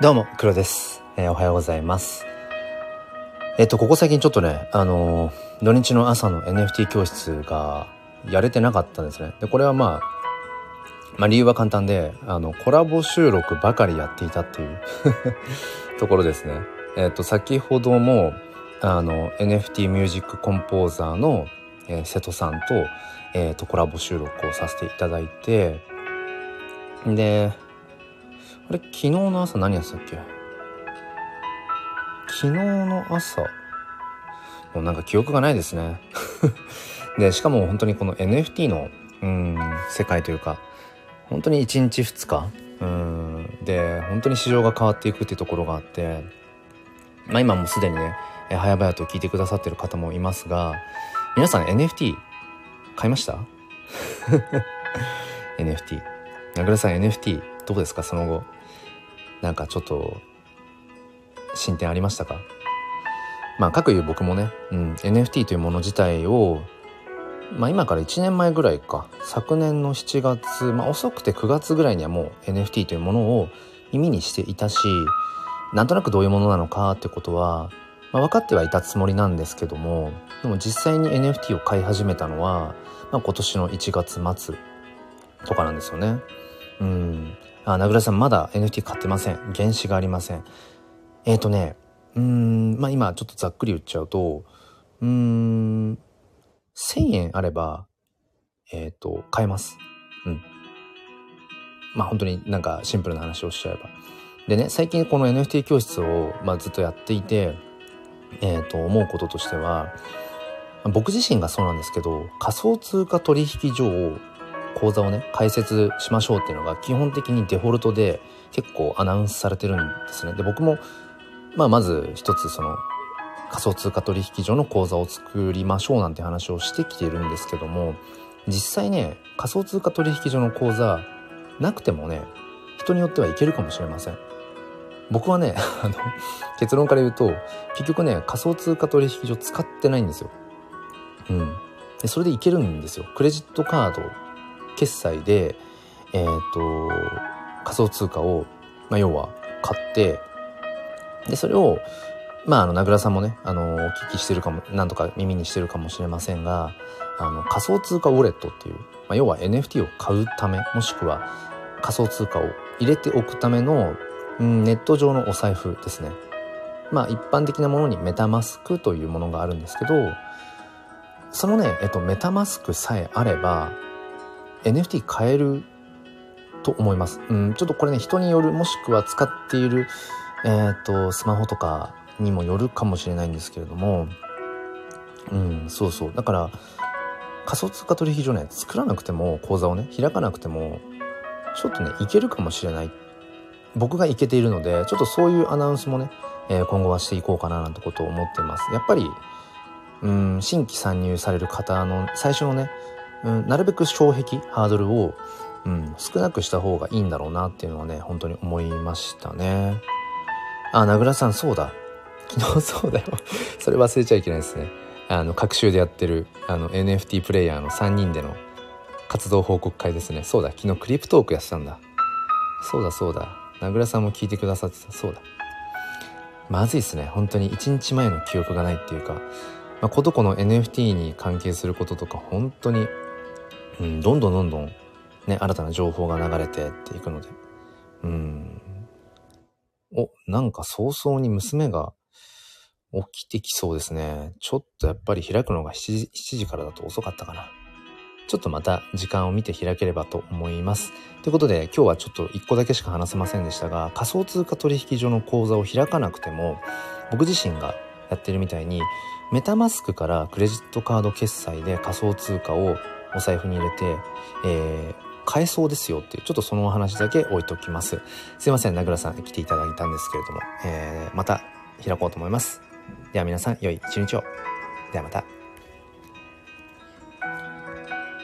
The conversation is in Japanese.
どうも、黒です。えーおはようございます。えっと、ここ最近ちょっとね、あのー土日の朝の NFT 教室がやれてなかったんですね。で、これはまあ、まあ理由は簡単で、あの、コラボ収録ばかりやっていたっていう ところですね。えっと、先ほども、あの、NFT ミュージックコンポーザーの、えー瀬戸さんと、えっと、コラボ収録をさせていただいて、で、あれ、昨日の朝何やってたっけ？昨日の朝、もうなんか記憶がないですね。で、しかも本当にこの NFT の、うん、世界というか、本当に1日2日、うん、で、本当に市場が変わっていくっていうところがあって、まあ今もうすでにね、早々と聞いてくださってる方もいますが、皆さん NFT 買いました ?NFT。名倉さん NFT どうですか？その後。なんかちょっと進展ありましたか？まあ、各いう僕もね、うん、NFT というもの自体を、まあ今から1年前ぐらいか、昨年の7月、まあ遅くて9月ぐらいにはもう NFT というものを耳にしていたし、なんとなくどういうものなのかってことは、まあ、分かってはいたつもりなんですけども、でも実際に NFT を買い始めたのは、まあ今年の1月末とかなんですよね。うん。あ、名倉さんまだ NFT 買ってません。原資がありません。えっ、ー、とね、うん、まあ今ちょっとざっくり言っちゃうと、うん、1000円あれば、えっ、と、買えます。うん。まあ本当になんかシンプルな話をしちゃえば。でね、最近この NFT 教室を、まあ、ずっとやっていて、えっ、と、思うこととしては、僕自身がそうなんですけど、仮想通貨取引所を講座をね解説しましょうっていうのが基本的にデフォルトで結構アナウンスされてるんですね。で僕もまあまず一つその仮想通貨取引所の講座を作りましょうなんて話をしてきてるんですけども実際ね仮想通貨取引所の講座なくてもね人によってはいけるかもしれません。僕はね あの結論から言うと結局ね仮想通貨取引所使ってないんですよ。うん。でそれでいけるんですよ。クレジットカード決済で、えっ、と、仮想通貨を、まあ、要は買って、で、それを、まあ、あの、名倉さんもね、あの、お聞きしてるかも、なんとか耳にしてるかもしれませんが、あの、仮想通貨ウォレットっていう、まあ、要は NFT を買うため、もしくは仮想通貨を入れておくための、うん、ネット上のお財布ですね。まあ、一般的なものにメタマスクというものがあるんですけど、そのね、えっと、メタマスクさえあれば、NFT 買えると思います。うん、ちょっとこれね、人による、もしくは使っている、えっ、と、スマホとかにもよるかもしれないんですけれども、うん、そうそう。だから、仮想通貨取引所ね、作らなくても、口座をね、開かなくても、ちょっとね、いけるかもしれない。僕がいけているので、ちょっとそういうアナウンスもね、えー今後はしていこうかななんてことを思っています。やっぱり、うん、新規参入される方の最初のね、うん、なるべく障壁ハードルを、うん、少なくした方がいいんだろうなっていうのはね本当に思いましたね。あ名倉さんそうだ。昨日 そうだよ。それ忘れちゃいけないですね。あの各週でやってるあの NFT プレイヤーの3人での活動報告会ですね。そうだ。昨日クリプトークやってたんだ。そうだそうだ。名倉さんも聞いてくださってた。そうだ。まずいっすね。本当に1日前の記憶がないっていうか。まあ、ことこの NFT に関係することとか本当に、うん、どんどんどんどんね新たな情報が流れてっていくので。うん。おなんか早々に娘が起きてきそうですね。ちょっとやっぱり開くのが 7, 時7時からだと遅かったかな。ちょっとまた時間を見て開ければと思います。ということで今日はちょっと1個だけしか話せませんでしたが仮想通貨取引所の口座を開かなくても僕自身がやってるみたいにメタマスクからクレジットカード決済で仮想通貨をお財布に入れて、えー、買えそうですよっていう、ちょっとそのお話だけ置いときます。すいません、名倉さん来ていただいたんですけれども、えー、また開こうと思います。では皆さん、良い一日を。ではまた。